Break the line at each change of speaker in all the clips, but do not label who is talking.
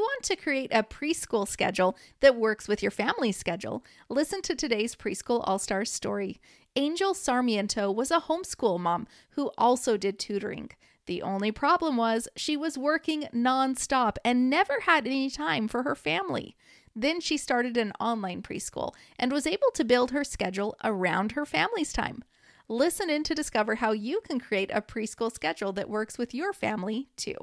you want to create a preschool schedule that works with your family's schedule, listen to today's Preschool All Stars story. Angel Sarmiento was a homeschool mom who also did tutoring. The only problem was she was working nonstop and never had any time for her family. Then she started an online preschool and was able to build her schedule around her family's time. Listen in to discover how you can create a preschool schedule that works with your family too.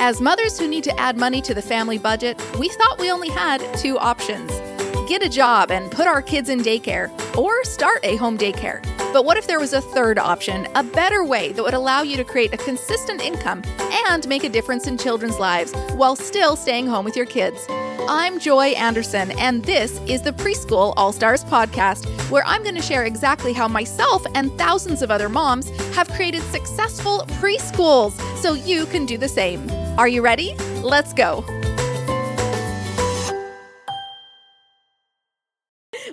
As mothers who need to add money to the family budget, we thought we only had two options get a job and put our kids in daycare, or start a home daycare. But what if there was a third option, a better way that would allow you to create a consistent income and make a difference in children's lives while still staying home with your kids? I'm Joy Anderson, and this is the Preschool All Stars podcast, where I'm going to share exactly how myself and thousands of other moms have created successful preschools so you can do the same. Are you ready? Let's go.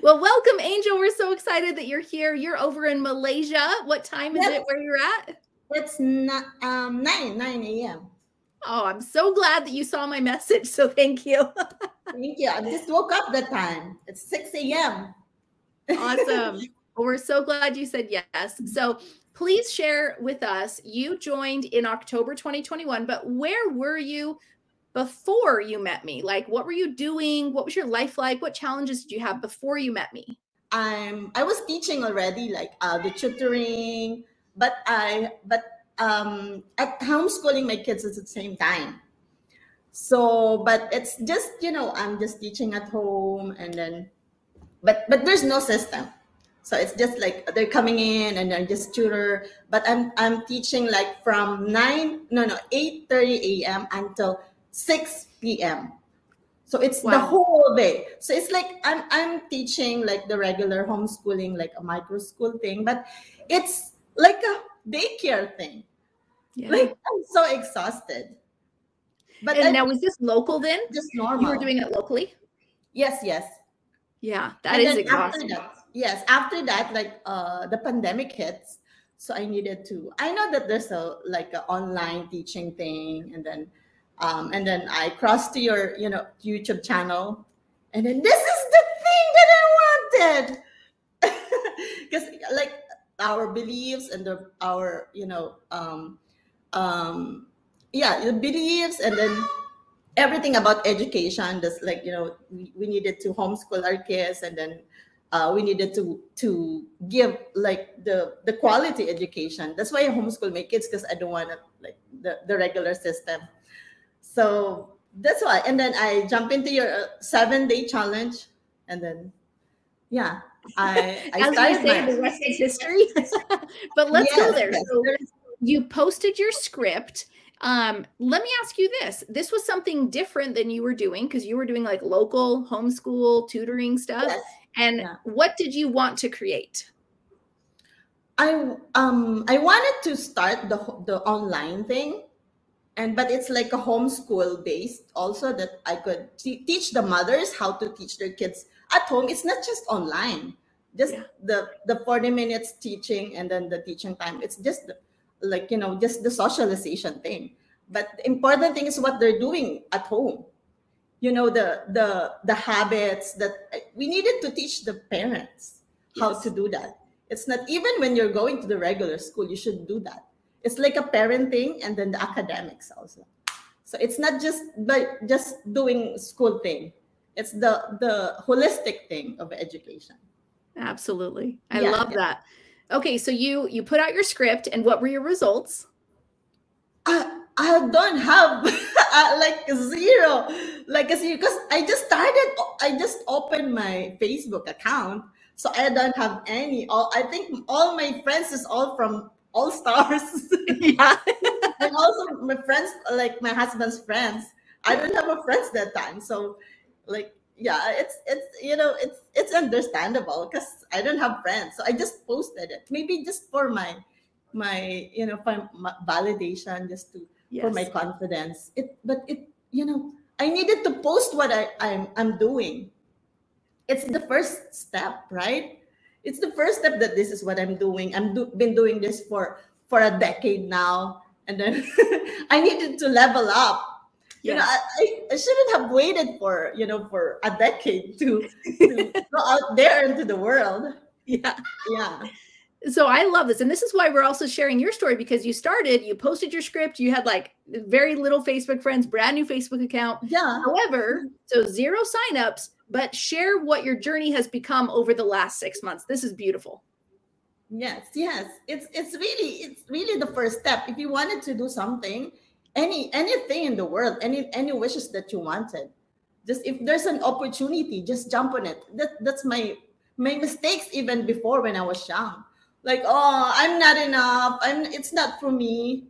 Well, welcome, Angel. We're so excited that you're here. You're over in Malaysia. What time is yes. it where you're at?
It's not um 9 9 a.m.
Oh, I'm so glad that you saw my message. So thank you.
thank you. I just woke up that time. It's 6 a.m.
awesome. Well, we're so glad you said yes. So please share with us. You joined in October 2021, but where were you before you met me? Like, what were you doing? What was your life like? What challenges did you have before you met me?
I'm I was teaching already, like uh, the tutoring, but I but um, at homeschooling my kids at the same time. So, but it's just you know I'm just teaching at home, and then, but but there's no system. So it's just like they're coming in and they're just tutor. But I'm I'm teaching like from nine no no eight thirty a.m. until six p.m. So it's wow. the whole day. So it's like I'm I'm teaching like the regular homeschooling, like a micro school thing, but it's like a daycare thing. Yeah. Like I'm so exhausted.
But and I, now is this local then?
Just normal.
You were doing it locally?
Yes, yes.
Yeah, that and is exhausting.
That, yes, after that, like uh the pandemic hits. So I needed to I know that there's a like an online teaching thing and then um and then I crossed to your, you know, YouTube channel. And then this is the thing that I wanted. Because like our beliefs and the, our you know um, um, yeah the beliefs and then everything about education just like you know we, we needed to homeschool our kids and then uh, we needed to to give like the the quality education that's why i homeschool my kids because i don't want to like the, the regular system so that's why and then i jump into your uh, seven day challenge and then yeah I, I
As we say, my- the rest is history. but let's yes, go there. Yes. So you posted your script. Um, let me ask you this. This was something different than you were doing because you were doing like local homeschool tutoring stuff. Yes. And yeah. what did you want to create?
I um I wanted to start the the online thing and but it's like a homeschool based also that I could t- teach the mothers how to teach their kids at home it's not just online just yeah. the the 40 minutes teaching and then the teaching time it's just like you know just the socialization thing but the important thing is what they're doing at home you know the the the habits that we needed to teach the parents how yes. to do that. It's not even when you're going to the regular school you should do that. It's like a parenting and then the academics also. So it's not just but just doing school thing. It's the the holistic thing of education.
Absolutely. I yeah, love yeah. that. Okay so you you put out your script and what were your results?
I i don't have uh, like zero like zero because i just started i just opened my facebook account so i don't have any. All i think all my friends is all from all stars. Yeah. And also my friends like my husband's friends. I don't have a friends that time so like yeah it's it's you know it's it's understandable because i don't have friends so i just posted it. Maybe just for my my you know for my validation just to yes. for my confidence. It but it you know i needed to post what i i'm i'm doing it's the first step right it's the first step that this is what i'm doing I've do, been doing this for for a decade now, and then I needed to level up. You know, I, I shouldn't have waited for you know for a decade to, to go out there into the world.
yeah.
Yeah.
So I love this. And this is why we're also sharing your story because you started, you posted your script, you had like very little Facebook friends, brand new Facebook account.
Yeah.
However, so zero signups, but share what your journey has become over the last six months. This is beautiful.
Yes, yes. It's it's really it's really the first step. If you wanted to do something, any anything in the world, any any wishes that you wanted, just if there's an opportunity, just jump on it. That that's my my mistakes even before when I was young. Like, oh, I'm not enough. I'm it's not for me.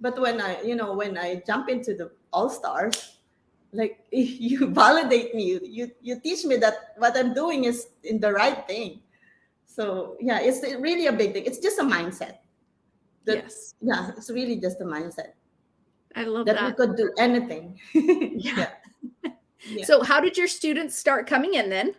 But when I, you know, when I jump into the all stars, like you validate me, you you teach me that what I'm doing is in the right thing. So yeah, it's really a big thing. It's just a mindset. That,
yes.
Yeah, it's really just a mindset
I love
that
That we
could do anything.
Yeah.
Yeah.
So how did your students start coming in then?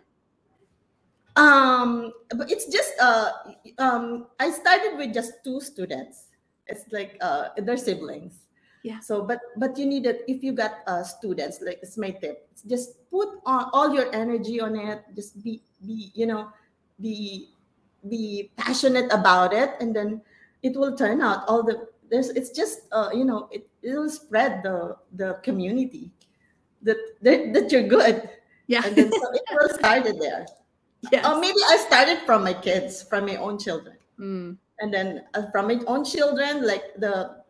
Um, but it's just uh um I started with just two students. It's like uh they're siblings.
Yeah.
So but but you need it if you got uh students, like it's my tip. Just put on all your energy on it. Just be be, you know, be be passionate about it and then it will turn out all the there's it's just uh you know it it'll spread the the community that that, that you're good
Yeah.
and then so it will started there
yes.
Maybe I started from my kids, from my own children,
Mm,
and then uh, from my own children, like the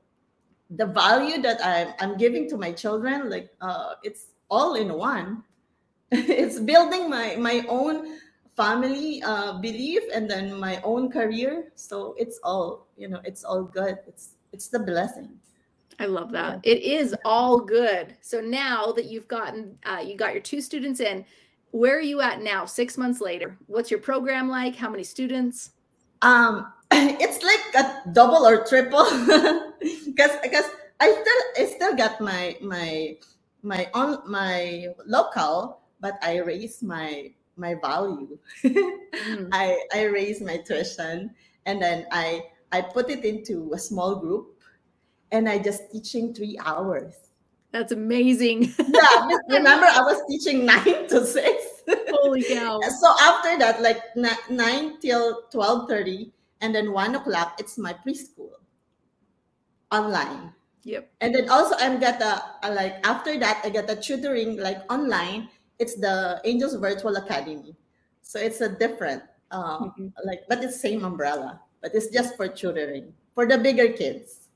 the value that I'm I'm giving to my children, like uh, it's all in one. it's building my my own family uh, belief and then my own career. So it's all you know. It's all good. It's it's the blessing.
I love that. It is all good. So now that you've gotten, uh, you got your two students in, where are you at now? Six months later, what's your program like? How many students?
um it's like a double or triple because because i still i still got my my my on my local but i raise my my value
Mm,
i i raise my tuition and then i i put it into a small group and i just teaching three hours
that's amazing.
yeah remember i was teaching nine to six
Holy cow.
so after that like 9 till 12.30 and then 1 o'clock it's my preschool online
Yep.
and then also i'm got a, a like after that i get a tutoring like online it's the angels virtual academy so it's a different uh,
Mhm.
like but it's same umbrella but it's just for tutoring for the bigger kids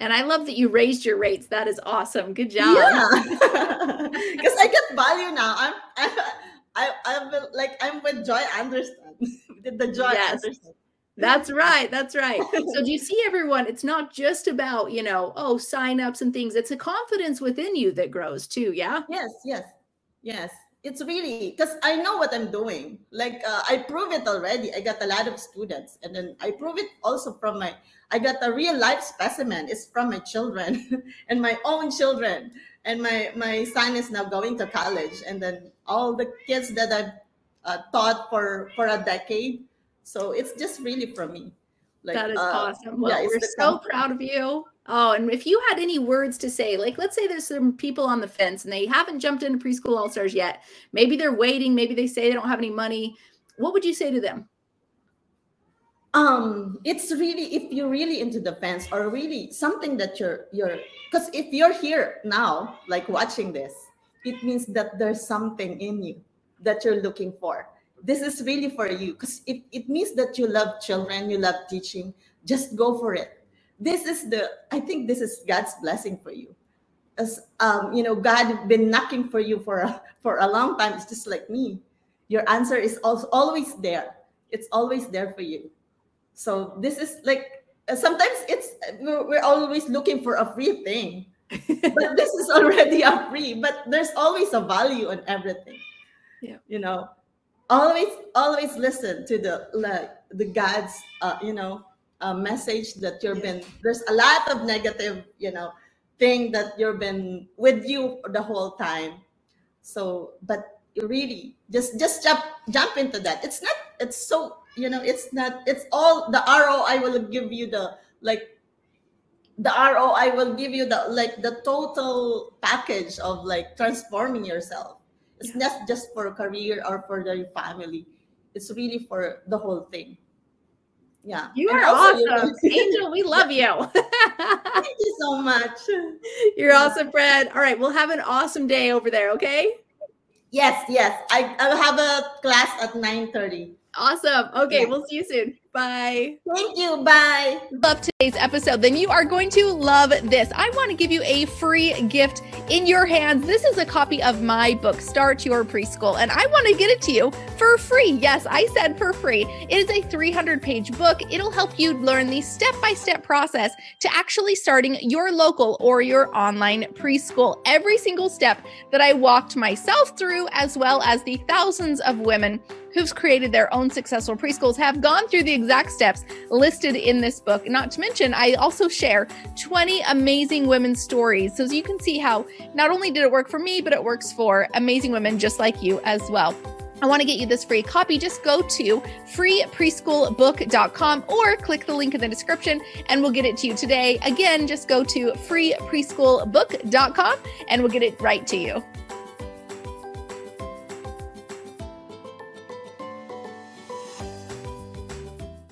And I love that you raised your rates. That is awesome. Good job.
yeah because i get value now i'm i, I i'm like i'm with joy anderson the, the joy
Yes.
anderson
That's right. That's right. So do you see everyone? It's not just about, you know, oh, signups and things. It's a confidence within you that grows too. Yeah.
Yes, yes, yes. It's really because I know what I'm doing. Like uh, I prove it already. I got a lot of students, and then I prove it also from my. I got a real life specimen. It's from my children and my own children. And my my son is now going to college, and then all the kids that I've uh, taught for for a decade. So it's just really for me. Like
that is
uh,
awesome. Well,
yeah,
we're so
confidence.
proud of you. Oh, and if you had any words to say, like let's say there's some people on the fence and they haven't jumped into preschool all stars yet. Maybe they're waiting. Maybe they say they don't have any money. What would you say to them?
Um it's really if you're really into the fence or really something that you're you're because if you're here now like watching this it means that there's something in you that you're looking for. This is really for you because it, it means that you love children you love teaching just go for it. This is the i think this is god's blessing for you. As um you know god been knocking for you for a for a long time. It's just like me. Your answer is also always there. It's always there for you so this is like uh, sometimes it's we're, we're always looking for a free thing. But this is already a free but there's always a value in everything.
Yeah.
you know always always listen to the like the god's uh, you know uh, message that you've been there's a lot of negative you know thing that you've been with you the whole time. So but really just just jump jump into that. It's not it's so you know it's not it's all the roi will give you the like the ROI will give you the like the total package of like transforming yourself. It's not just for career or for your family. It's really for the whole thing. Yeah.
You are awesome. Angel, we love you.
Thank you so much.
You're awesome, Fred. All right, we'll have an awesome day over there, okay?
Yes, yes. I, I'll have a class at 9 30.
Awesome. Okay, yeah. we'll see you soon. Bye.
Thank you. Bye.
Love today's episode. Then you are going to love this. I want to give you a free gift in your hands. This is a copy of my book, Start Your Preschool, and I want to get it to you for free. Yes, I said for free. It is a 300 page book. It'll help you learn the step by step process to actually starting your local or your online preschool. Every single step that I walked myself through, as well as the thousands of women who've created their own successful preschools have gone through the exact steps listed in this book. Not to mention, I also share 20 amazing women's stories so you can see how not only did it work for me, but it works for amazing women just like you as well. I want to get you this free copy. Just go to freepreschoolbook.com or click the link in the description and we'll get it to you today. Again, just go to freepreschoolbook.com and we'll get it right to you.